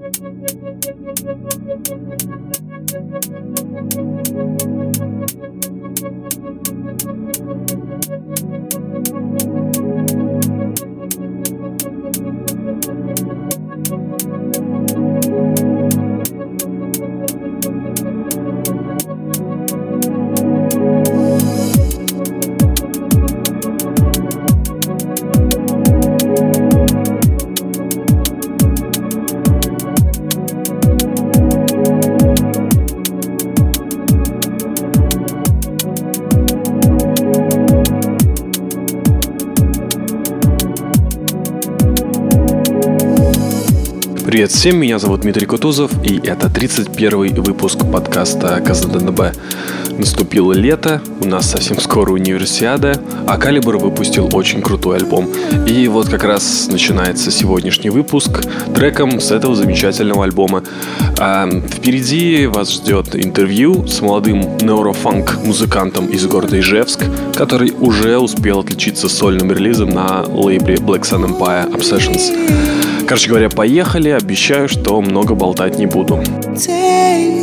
Thank you. Привет всем, меня зовут Дмитрий Кутузов, и это 31 выпуск подкаста КЗДНБ. Наступило лето, у нас совсем скоро универсиада, а Калибр выпустил очень крутой альбом. И вот как раз начинается сегодняшний выпуск треком с этого замечательного альбома. А впереди вас ждет интервью с молодым неурофанк музыкантом из города Ижевск, который уже успел отличиться сольным релизом на лейбле Black Sun Empire Obsessions. Короче говоря, поехали. Обещаю, что много болтать не буду. Take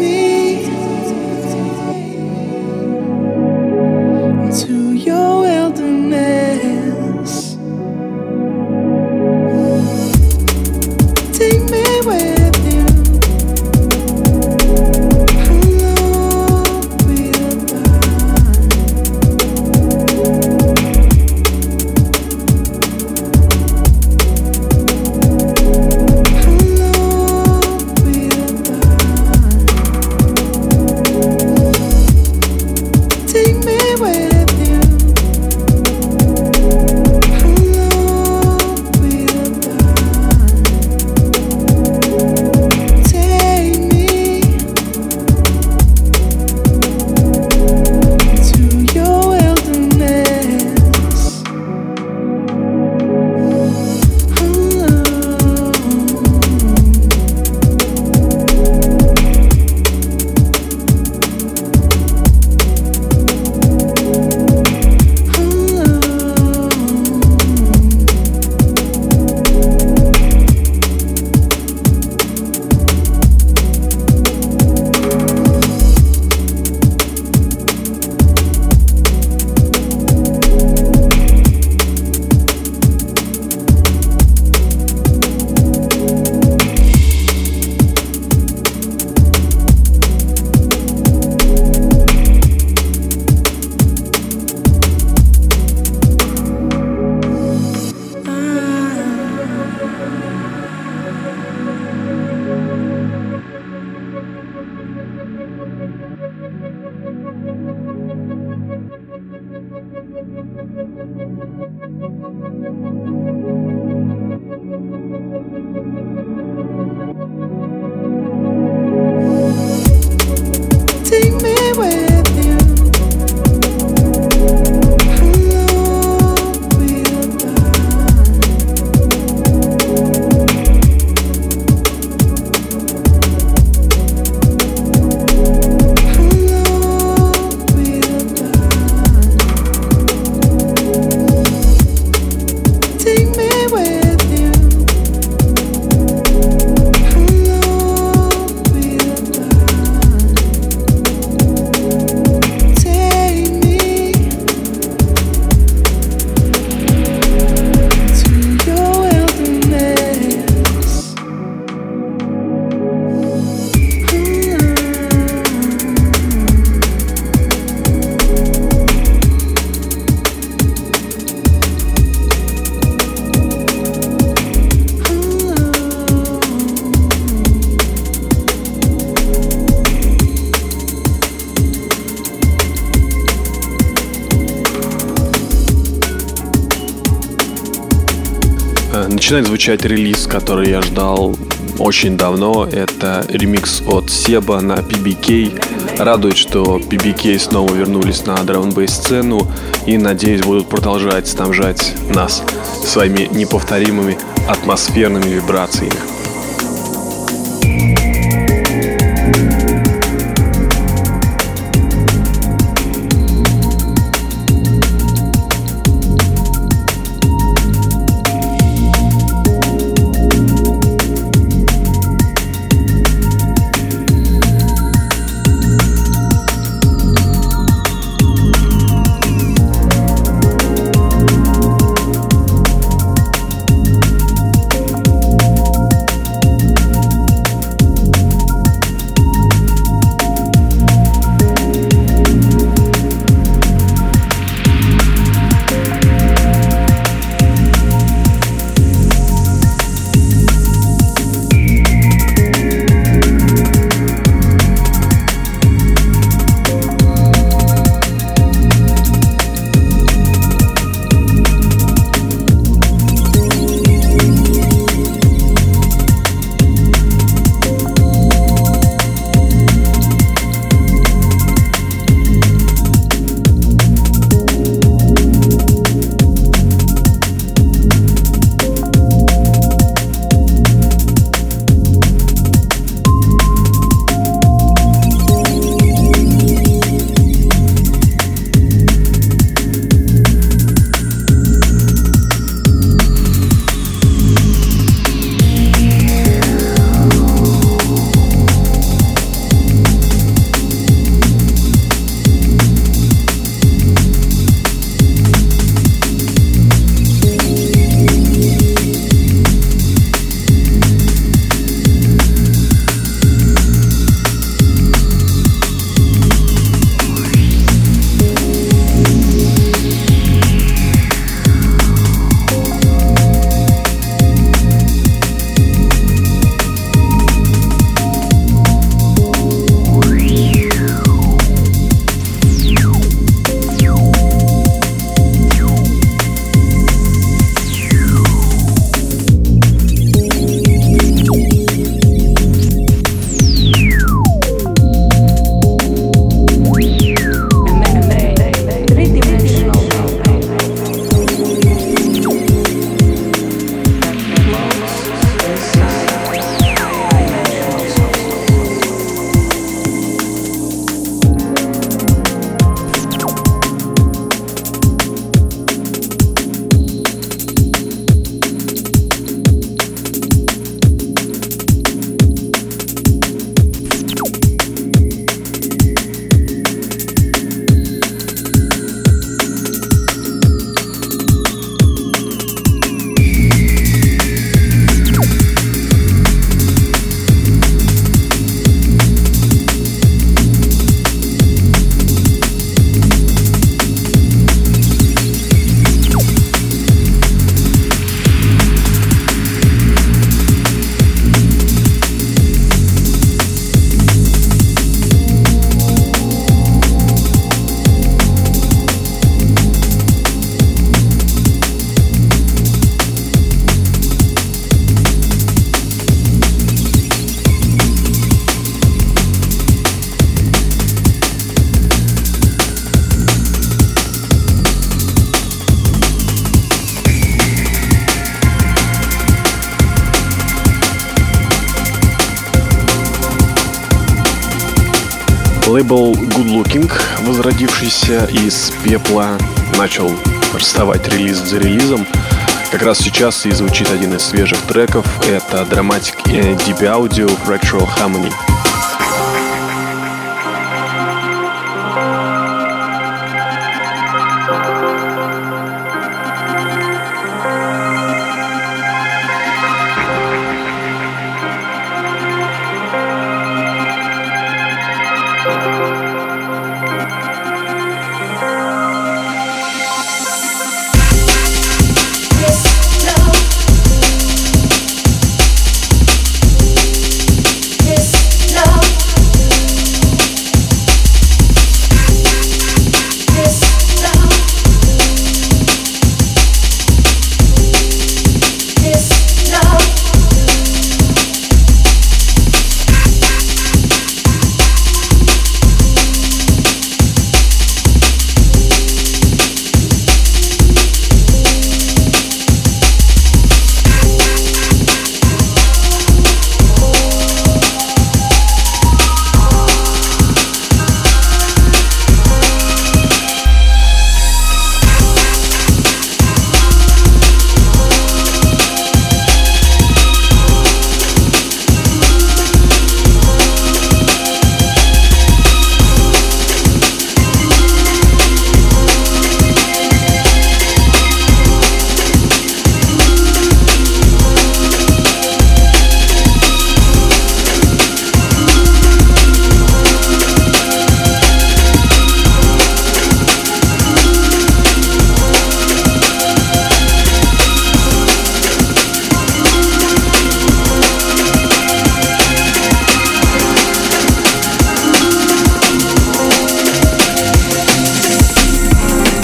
начинает звучать релиз, который я ждал очень давно. Это ремикс от Себа на PBK. Радует, что PBK снова вернулись на драм сцену и, надеюсь, будут продолжать снабжать нас своими неповторимыми атмосферными вибрациями. Из пепла, начал расставать релиз за релизом. Как раз сейчас и звучит один из свежих треков. Это Dramatic Deep Audio Fractural Harmony.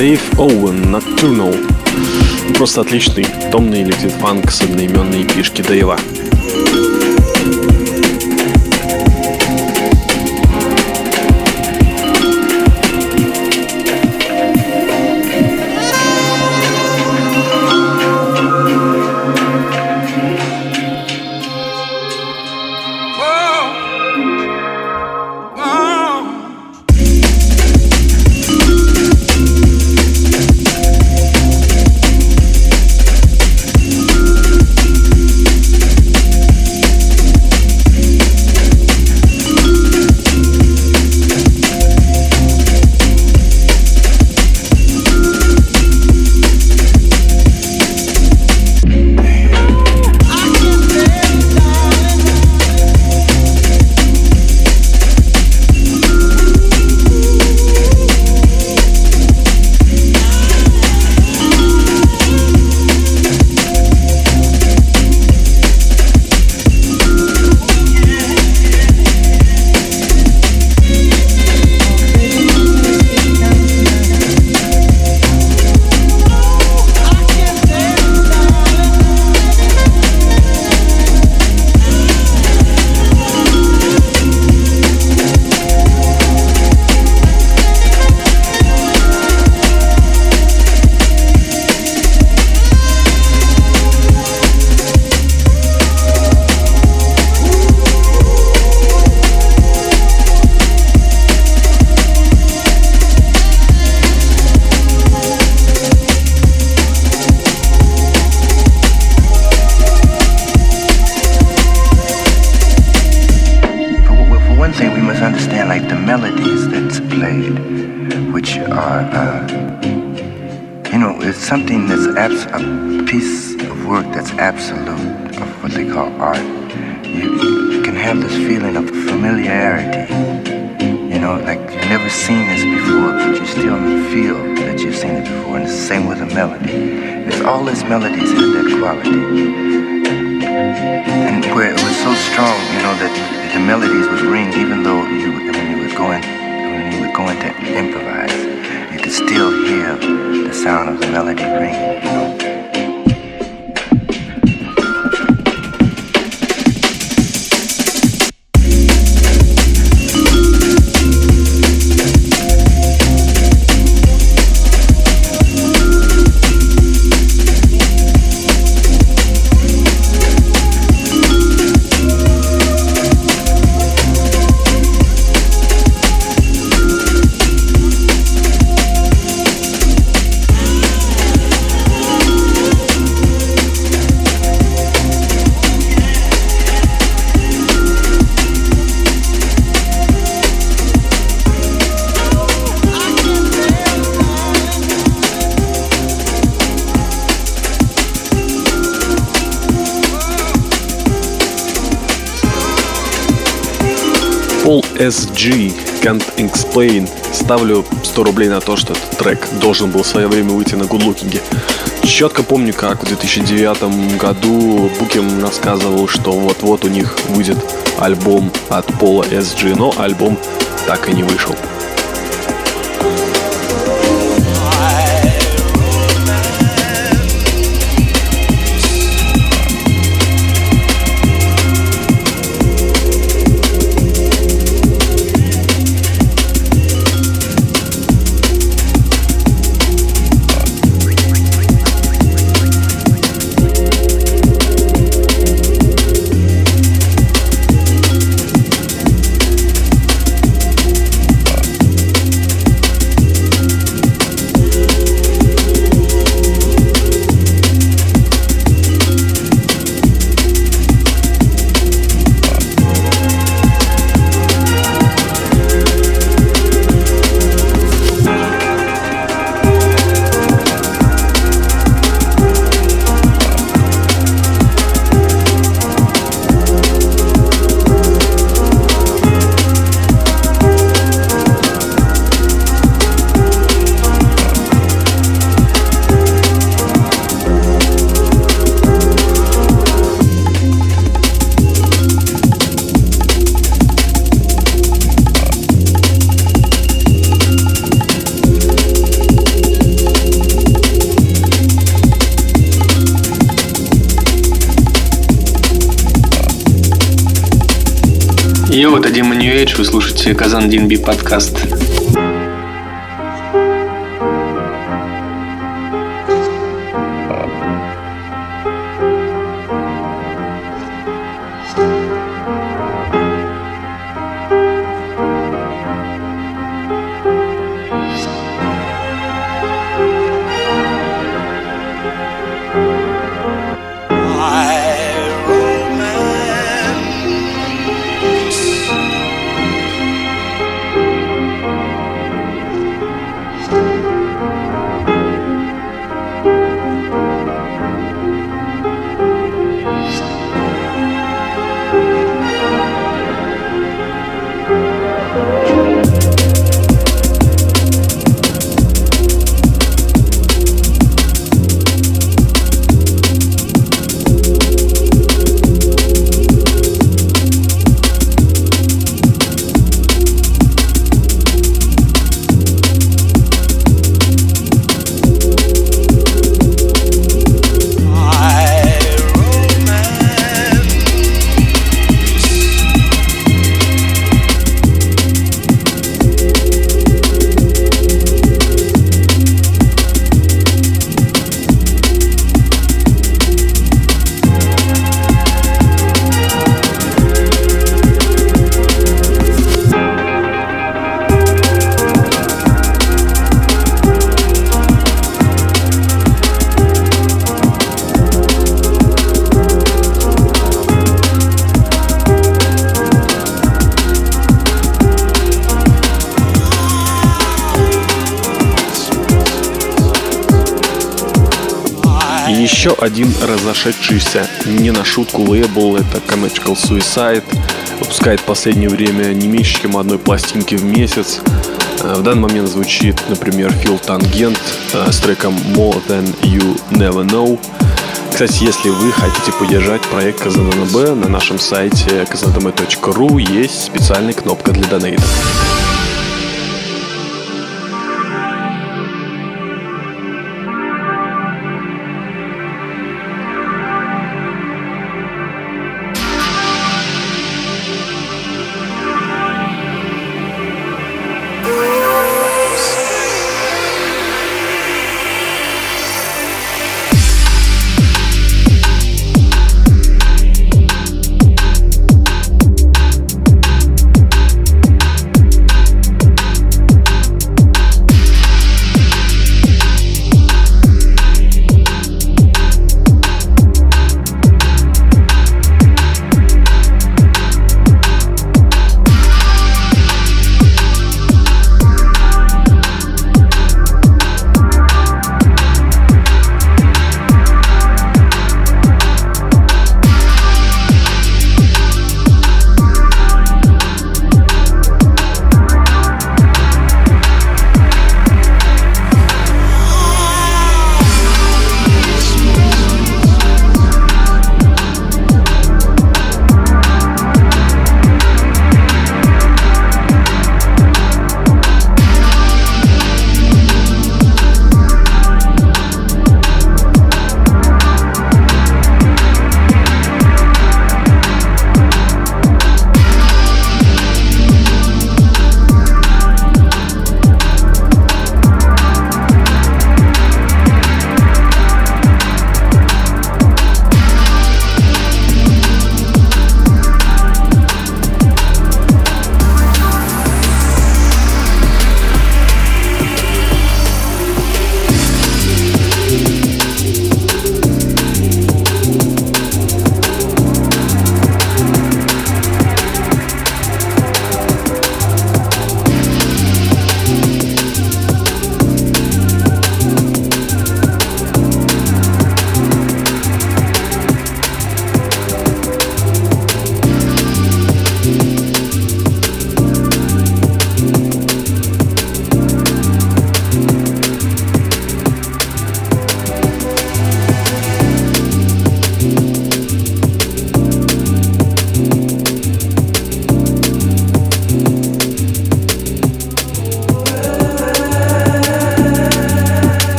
Дэйв Оуэн, Nocturnal. Просто отличный, томный электрифанк с одноименной пишки Дэйва. SG Can't Explain. Ставлю 100 рублей на то, что этот трек должен был в свое время выйти на гудлукинге. Четко помню, как в 2009 году Буким рассказывал, что вот-вот у них выйдет альбом от Пола SG, но альбом так и не вышел. Это Дима Age, вы слушаете Казан Динби подкаст. Еще один разошедшийся не на шутку лейбл — это Chemical Suicide. Выпускает в последнее время не меньше, чем одной пластинки в месяц. Э, в данный момент звучит, например, Фил Тангент э, с треком More Than You Never Know. Кстати, если вы хотите поддержать проект КЗНБ, на нашем сайте kznb.ru есть специальная кнопка для донейта.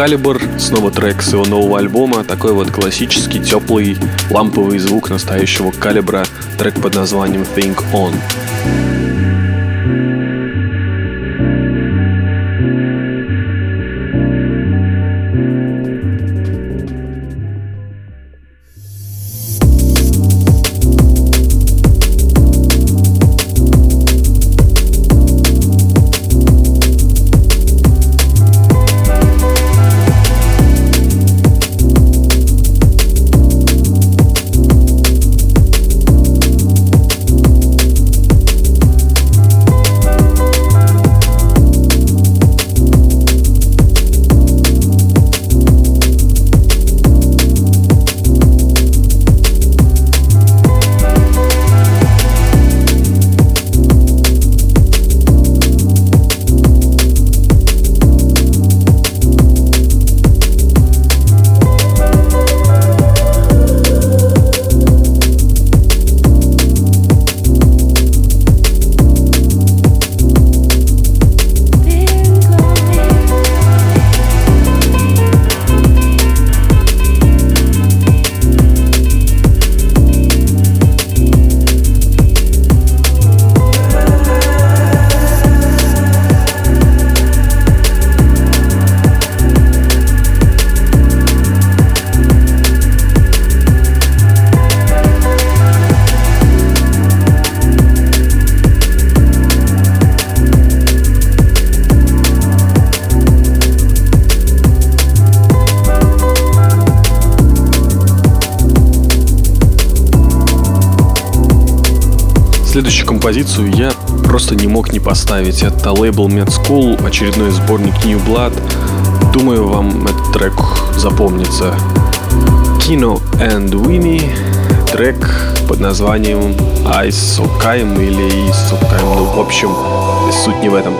Калибр, снова трек с его нового альбома, такой вот классический, теплый, ламповый звук настоящего калибра, трек под названием Think On. Следующую композицию я просто не мог не поставить. Это лейбл Med School, очередной сборник New Blood. Думаю, вам этот трек запомнится. Kino and Winnie, трек под названием Ice Сокаем или Сокаем. Ну, в общем, суть не в этом.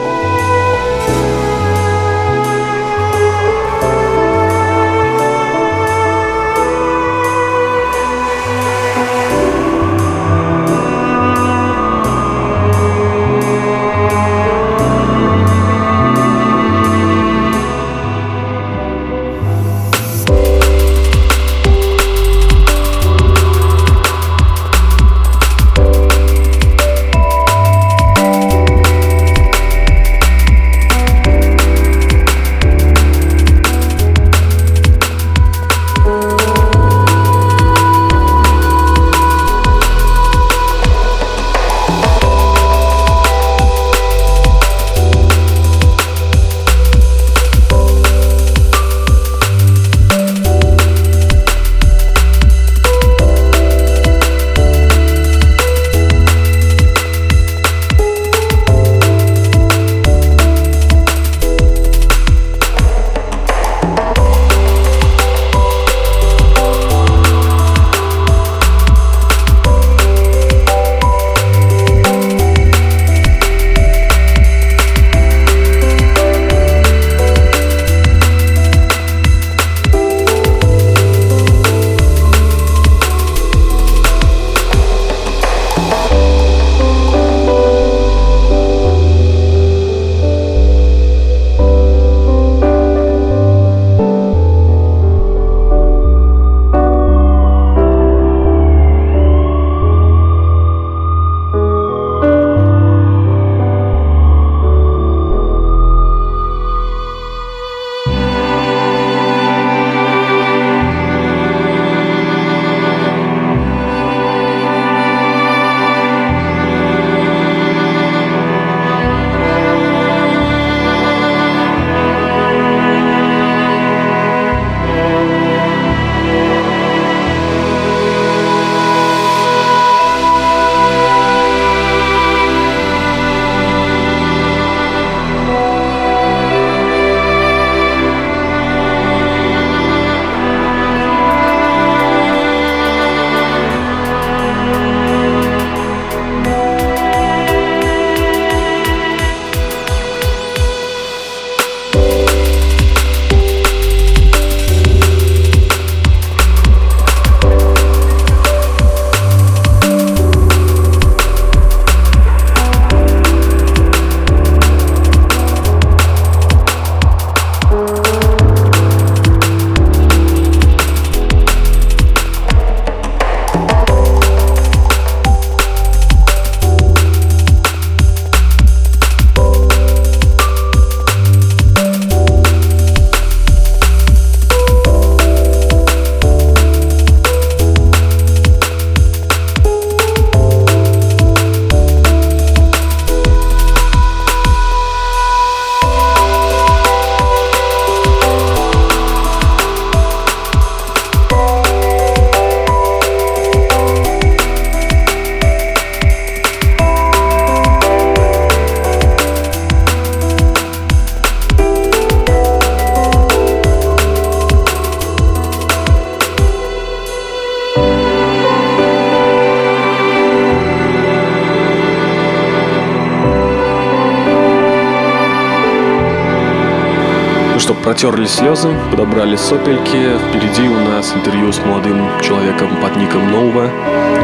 Протерли слезы, подобрали сопельки. Впереди у нас интервью с молодым человеком под ником Нова.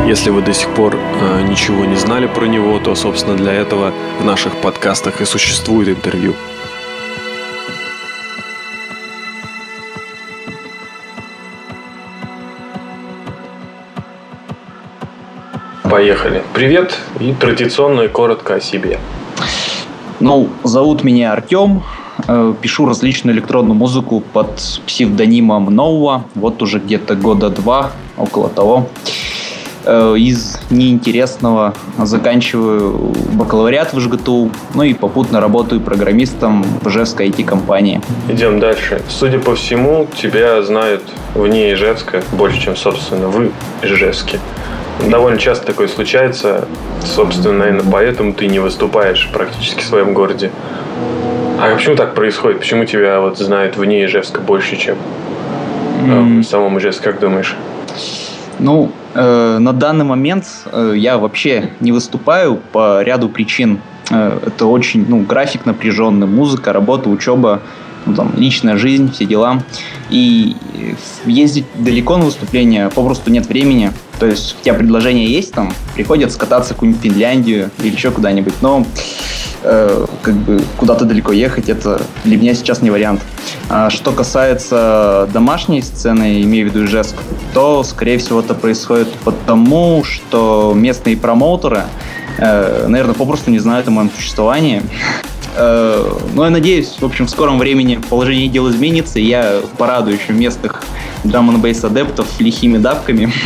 Если вы до сих пор э, ничего не знали про него, то, собственно, для этого в наших подкастах и существует интервью. Поехали. Привет и традиционно и коротко о себе. Ну, зовут меня Артем. Э, пишу различную электронную музыку под псевдонимом Нова. Вот уже где-то года два, около того. Э, из неинтересного заканчиваю бакалавриат в ЖГТУ, ну и попутно работаю программистом в Ижевской IT-компании. Идем дальше. Судя по всему, тебя знают вне Ижевска больше, чем, собственно, вы Ижевске. Довольно часто такое случается. Собственно, наверное, поэтому ты не выступаешь практически в своем городе. А почему так происходит? Почему тебя вот знают вне Ижевска больше, чем mm. в самом Ижевске, как думаешь? Ну, э, на данный момент э, я вообще не выступаю по ряду причин. Э, это очень, ну, график напряженный, музыка, работа, учеба ну, там, личная жизнь, все дела. И ездить далеко на выступление попросту нет времени. То есть у тебя предложение есть там, приходится кататься в какую-нибудь Финляндию или еще куда-нибудь, но э, как бы куда-то далеко ехать, это для меня сейчас не вариант. А что касается домашней сцены, имею в виду Ижевск, то, скорее всего, это происходит потому, что местные промоутеры, э, наверное, попросту не знают о моем существовании. Э, но я надеюсь, в общем, в скором времени положение дел изменится, и я порадую еще местных драм н адептов лихими давками.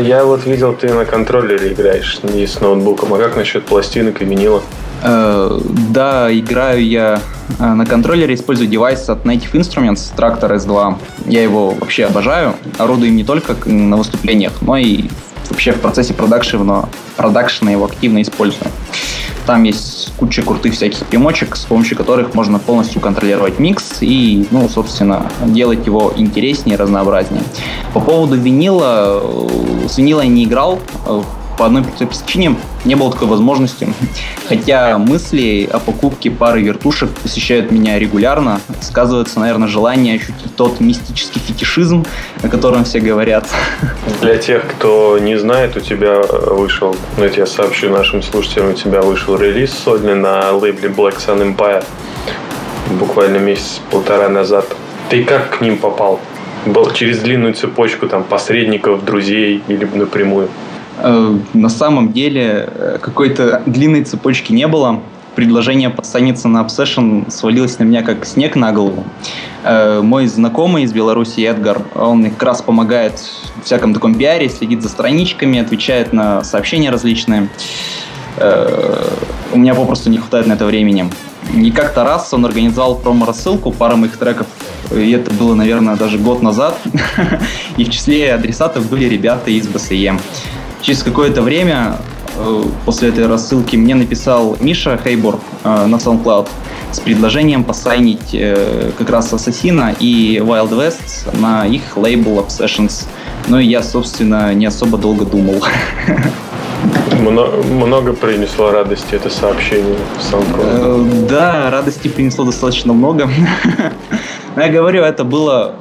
Я вот видел, ты на контроллере играешь не с ноутбуком. А как насчет пластинок и винила? Э, да, играю я э, на контроллере, использую девайс от Native Instruments, Tractor S2. Я его вообще обожаю. Орудую им не только на выступлениях, но и вообще в процессе продакшена, продакшена его активно использую. Там есть куча крутых всяких примочек, с помощью которых можно полностью контролировать микс и, ну, собственно, делать его интереснее, разнообразнее. По поводу винила, э, с винила я не играл, э, по одной простой причине не было такой возможности. Хотя мысли о покупке пары вертушек посещают меня регулярно. Сказывается, наверное, желание ощутить тот мистический фетишизм, о котором все говорят. Для тех, кто не знает, у тебя вышел, ну это я сообщу нашим слушателям, у тебя вышел релиз сольный на лейбле Black Sun Empire буквально месяц-полтора назад. Ты как к ним попал? Был через длинную цепочку там посредников, друзей или напрямую? Э, на самом деле э, какой-то длинной цепочки не было. Предложение подстаниться на Obsession свалилось на меня как снег на голову. Э, мой знакомый из Беларуси Эдгар, он как раз помогает в всяком таком пиаре, следит за страничками, отвечает на сообщения различные. У меня попросту не хватает на это времени. И как-то раз он организовал промо-рассылку пары моих треков, и это было, наверное, даже год назад. И в числе адресатов были ребята из БСЕ. Через какое-то время э, после этой рассылки мне написал Миша Хейбор э, на SoundCloud с предложением посайнить э, как раз Ассасина и Wild West на их лейбл Obsessions. Ну и я, собственно, не особо долго думал. Много, много принесло радости это сообщение в SoundCloud? Да, радости принесло достаточно много. Но я говорю, это было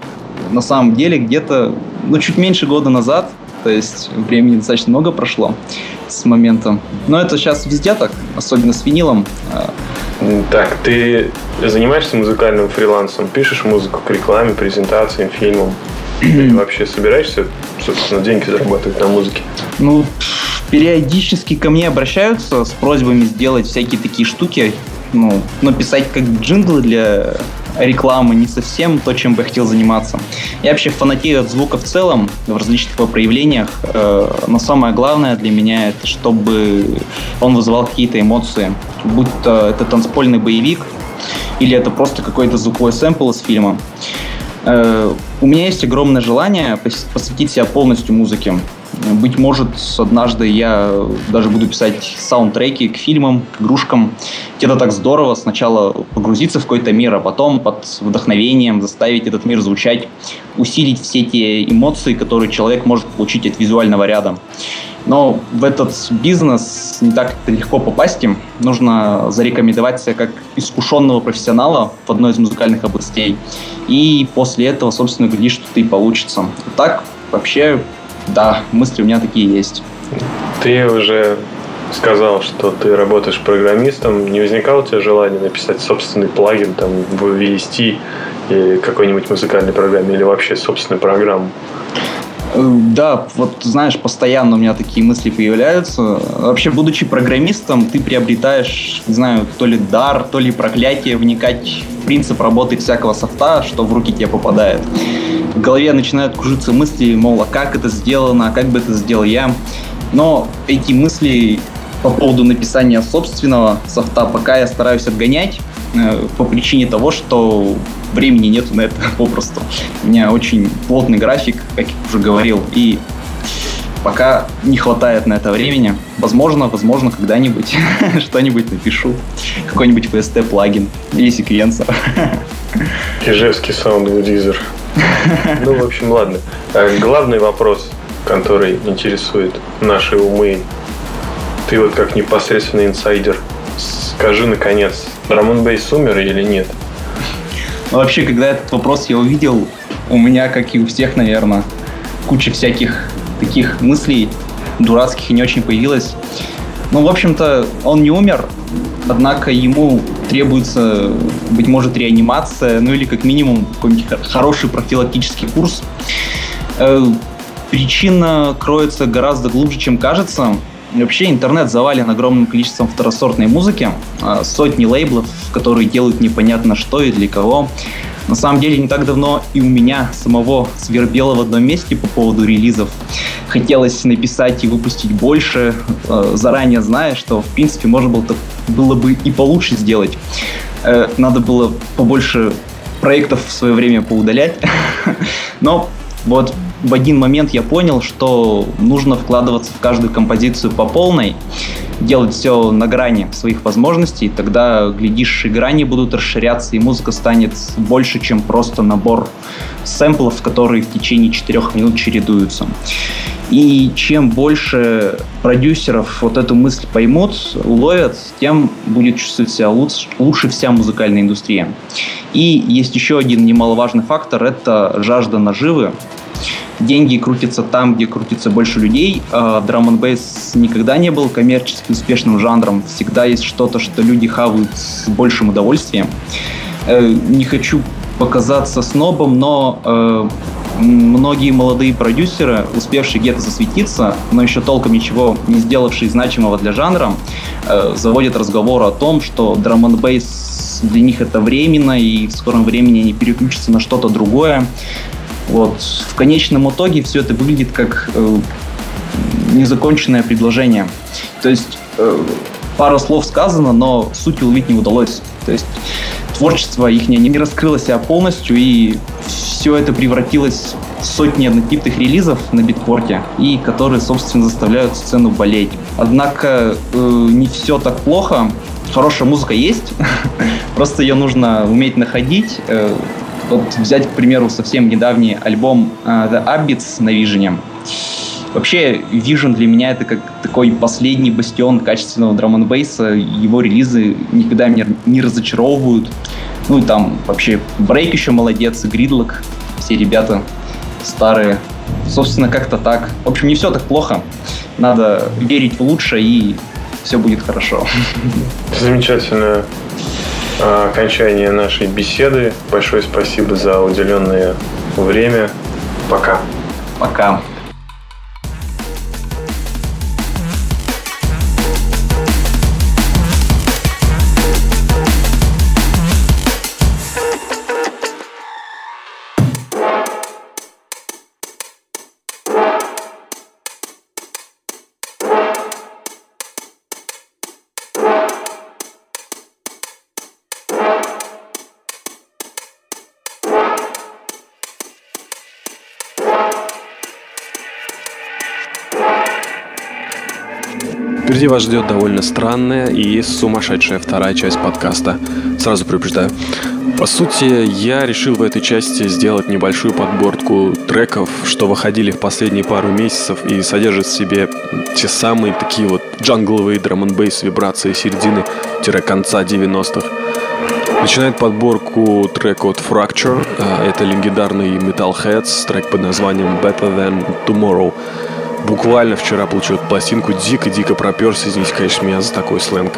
на самом деле где-то ну, чуть меньше года назад. То есть времени достаточно много прошло с момента. Но это сейчас везде так, особенно с винилом. Так, ты занимаешься музыкальным фрилансом, пишешь музыку к рекламе, презентациям, фильмам? Или вообще собираешься, собственно, деньги зарабатывать на музыке? Ну, периодически ко мне обращаются с просьбами сделать всякие такие штуки, ну, написать как джинглы для рекламы не совсем то, чем бы я хотел заниматься. Я вообще фанатею от звука в целом, в различных его проявлениях, э, но самое главное для меня это, чтобы он вызывал какие-то эмоции. Будь то это танцпольный боевик, или это просто какой-то звуковой сэмпл из фильма. Э, у меня есть огромное желание посвятить себя полностью музыке. Быть может, однажды я даже буду писать саундтреки к фильмам, к игрушкам. Это так здорово сначала погрузиться в какой-то мир, а потом под вдохновением заставить этот мир звучать, усилить все те эмоции, которые человек может получить от визуального ряда. Но в этот бизнес не так легко попасть им. Нужно зарекомендовать себя как искушенного профессионала в одной из музыкальных областей. И после этого, собственно, глядишь, что-то и получится. Так, вообще, да, мысли у меня такие есть. Ты уже сказал, что ты работаешь программистом. Не возникало у тебя желания написать собственный плагин, там, ввести какой-нибудь музыкальной программе, или вообще собственную программу? Э, да, вот знаешь, постоянно у меня такие мысли появляются. Вообще, будучи программистом, ты приобретаешь, не знаю, то ли дар, то ли проклятие вникать в принцип работы всякого софта, что в руки тебе попадает. В голове начинают кружиться мысли, мол, а как это сделано, а как бы это сделал я. Но эти мысли по поводу написания собственного софта пока я стараюсь отгонять по причине того, что времени нету на это попросту. У меня очень плотный график, как я уже говорил, и пока не хватает на это времени. Возможно, возможно, когда-нибудь что-нибудь напишу. Какой-нибудь PST плагин или секвенсор. Ижевский саунд-дизайнер. Ну, в общем, ладно. Э, главный вопрос, который интересует наши умы. Ты вот как непосредственный инсайдер, скажи наконец, драм-н-бейс умер или нет? Но вообще, когда этот вопрос я увидел, у меня, как и у всех, наверное, куча всяких таких мыслей дурацких и не очень появилась. Ну, в общем-то, он не умер, однако ему требуется, быть может, реанимация, ну или как минимум какой-нибудь хороший профилактический курс. Э, причина кроется гораздо глубже, чем кажется. Вообще интернет завален огромным количеством второсортной музыки, а, сотни лейблов, которые делают непонятно что и для кого. На самом деле не так давно и у меня самого свербело в одном месте по поводу релизов. Хотелось написать и выпустить больше, а, заранее зная, что в принципе можно было, было бы и получше сделать. Э, надо было побольше проектов в свое время поудалять. Но вот в один момент я понял, что нужно вкладываться в каждую композицию по полной, делать все на грани своих возможностей, тогда, глядишь, и грани будут расширяться, и музыка станет больше, чем просто набор сэмплов, которые в течение четырех минут чередуются. И чем больше продюсеров вот эту мысль поймут, уловят, тем будет чувствовать себя лучше, лучше вся музыкальная индустрия. И есть еще один немаловажный фактор – это жажда наживы деньги крутятся там, где крутится больше людей. Драм н никогда не был коммерчески успешным жанром. Всегда есть что-то, что люди хавают с большим удовольствием. Э, не хочу показаться снобом, но э, многие молодые продюсеры, успевшие где-то засветиться, но еще толком ничего не сделавшие значимого для жанра, э, заводят разговор о том, что драм н для них это временно, и в скором времени они переключатся на что-то другое. Вот. В конечном итоге все это выглядит как э, незаконченное предложение. То есть э, пара слов сказано, но суть уловить не удалось. То есть творчество их не, раскрыло себя полностью, и все это превратилось в сотни однотипных релизов на биткорте, и которые, собственно, заставляют сцену болеть. Однако э, не все так плохо. Хорошая музыка есть, просто ее нужно уметь находить, э, вот взять, к примеру, совсем недавний альбом uh, The Abits на Vision. Вообще, Vision для меня это как такой последний бастион качественного драм н Его релизы никогда меня не разочаровывают. Ну и там вообще Брейк еще молодец, Гридлок, все ребята старые. Собственно, как-то так. В общем, не все так плохо. Надо верить в лучшее, и все будет хорошо. Замечательно окончание нашей беседы. Большое спасибо за уделенное время. Пока. Пока. Впереди вас ждет довольно странная и сумасшедшая вторая часть подкаста. Сразу предупреждаю. По сути, я решил в этой части сделать небольшую подборку треков, что выходили в последние пару месяцев и содержат в себе те самые такие вот джангловые драм н вибрации середины-конца 90-х. Начинает подборку трек от Fracture. А, это легендарный Metalheads, трек под названием Better Than Tomorrow. Буквально вчера получил пластинку, дико-дико проперся, извините, конечно, меня за такой сленг.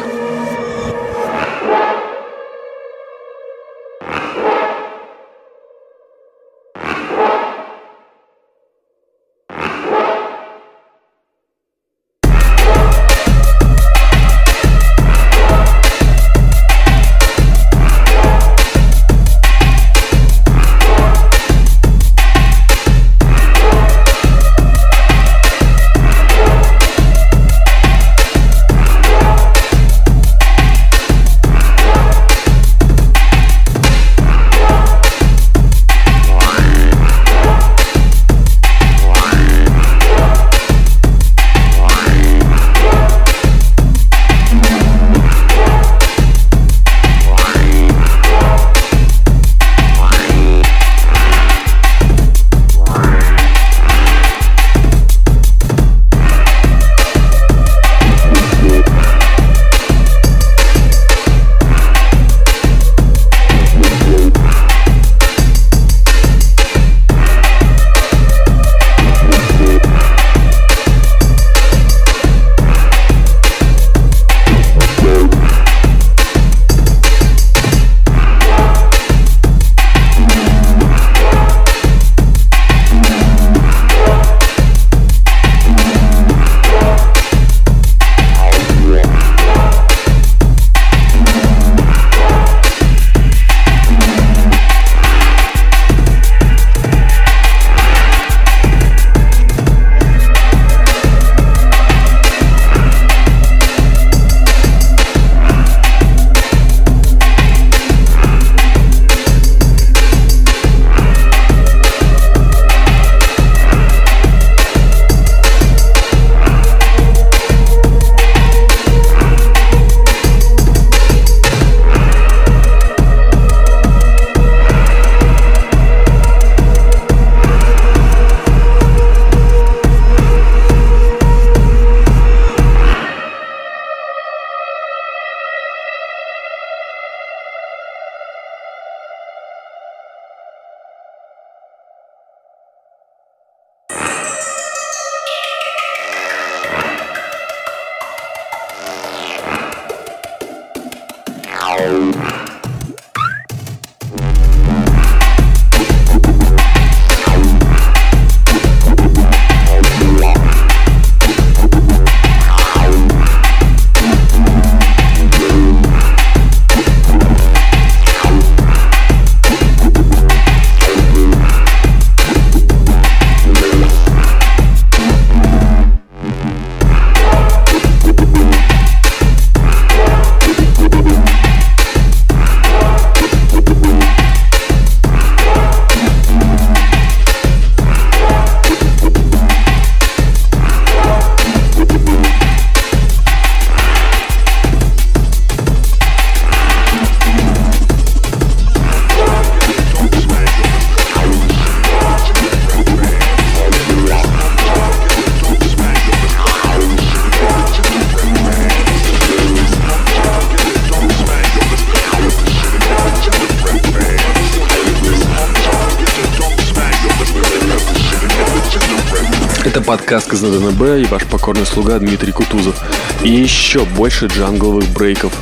Подкаст КЗДНБ и ваш покорный слуга Дмитрий Кутузов. И еще больше джангловых брейков,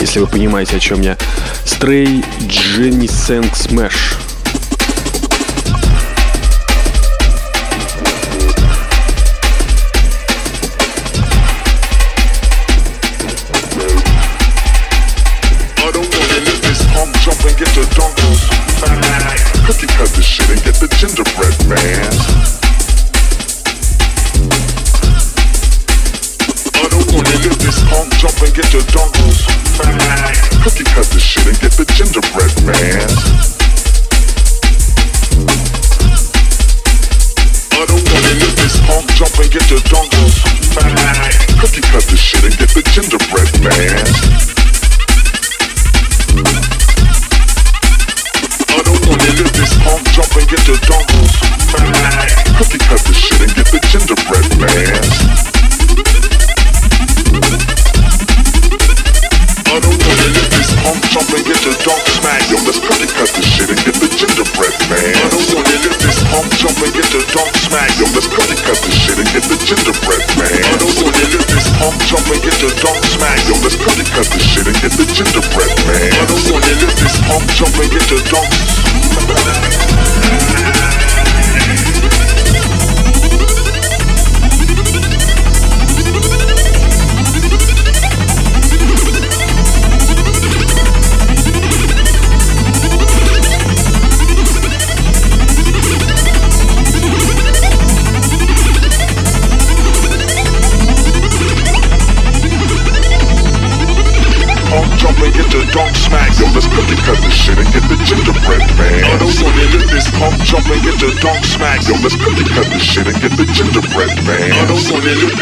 если вы понимаете, о чем я. Стрей Дженни Сэнк Смэш.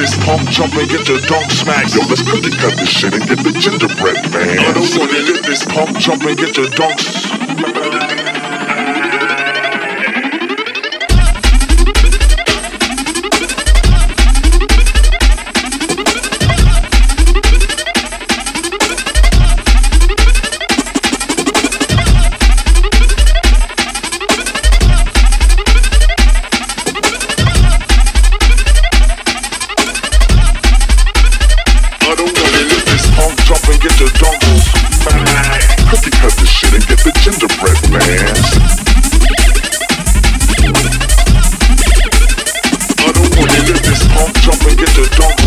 this pump, jump and get your donk smacked. Yo, let's quickly cut this shit and get the gingerbread man. I don't wanna get this pump, jump and get your donk. smacked. Come jump and get the dump.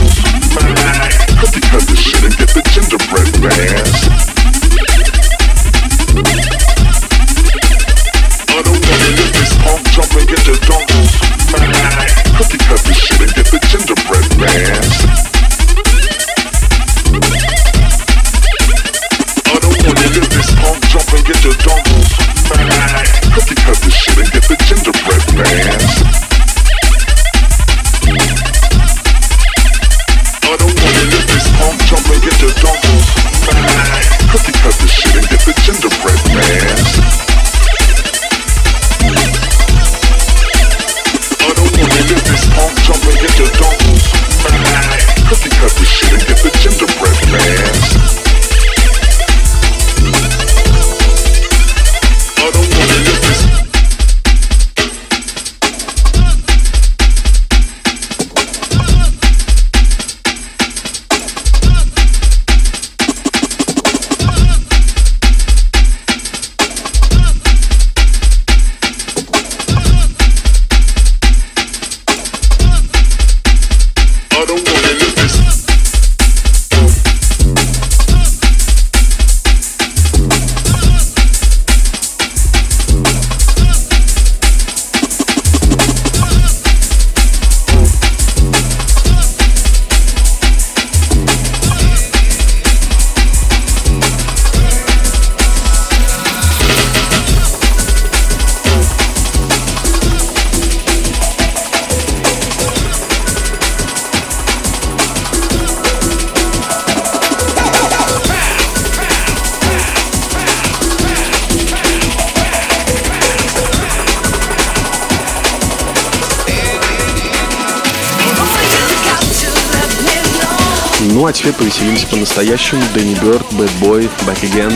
Ну а теперь повеселимся по-настоящему. Дэнни Бёрд, Bad Boy, Back Again.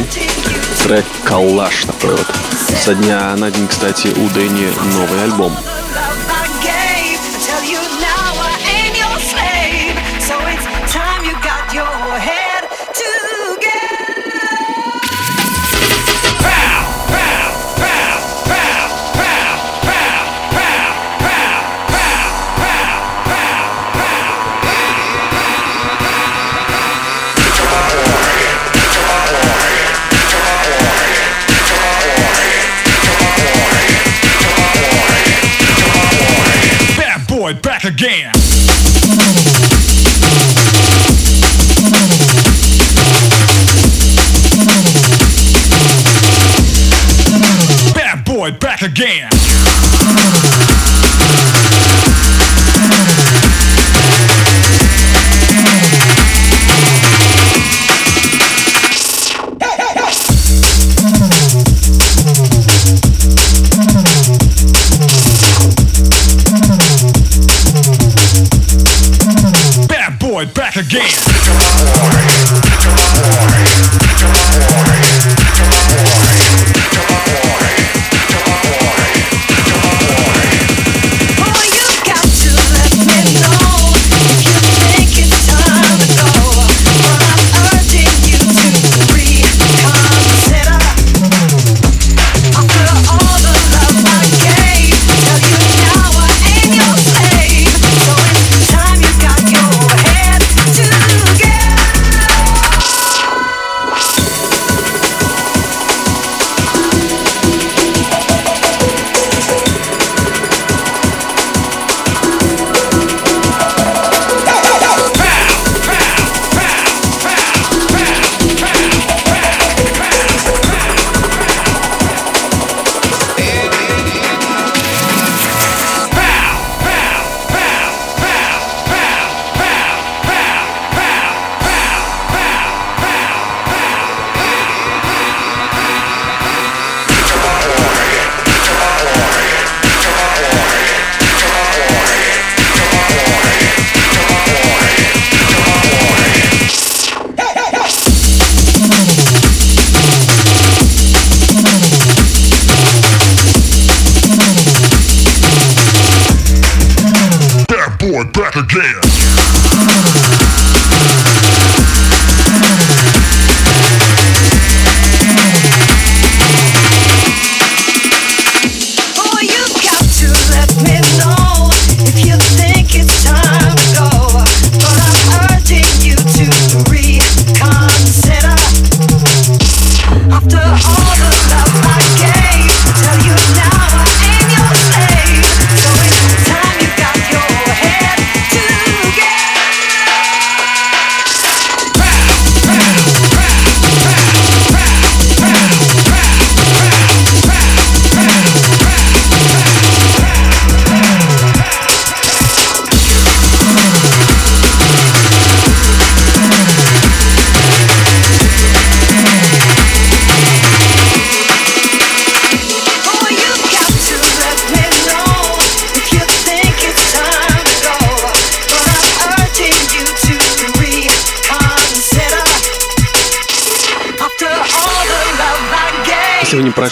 Трек «Коллаж» такой вот. Со дня на день, кстати, у Дэнни новый альбом. again.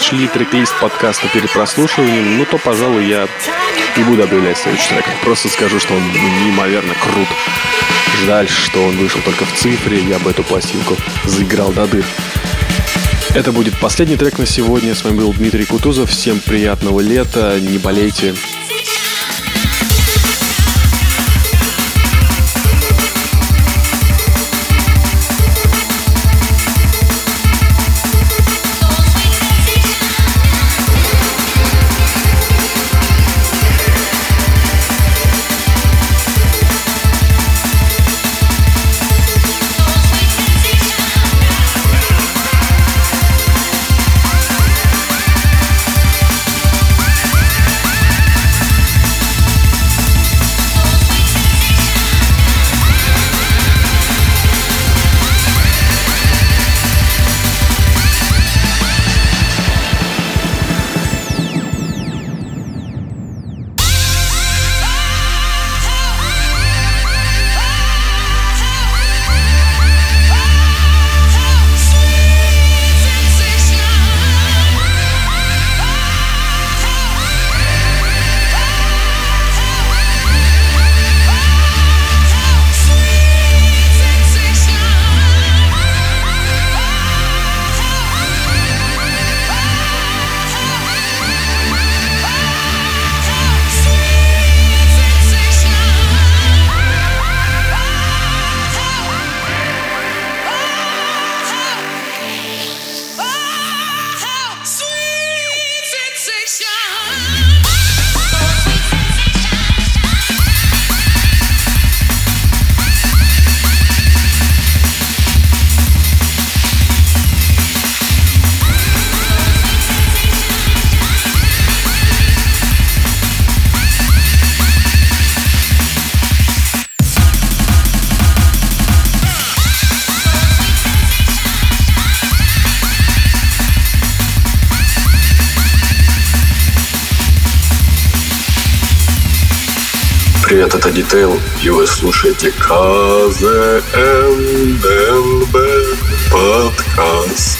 Прочли трек-лист подкаста перед прослушиванием, ну то, пожалуй, я не буду объявлять следующий трек. Просто скажу, что он неимоверно крут. Жаль, что он вышел только в цифре, я бы эту пластинку заиграл до дыр. Это будет последний трек на сегодня. С вами был Дмитрий Кутузов. Всем приятного лета, не болейте. Слушаете КЗНДНБ подкаст.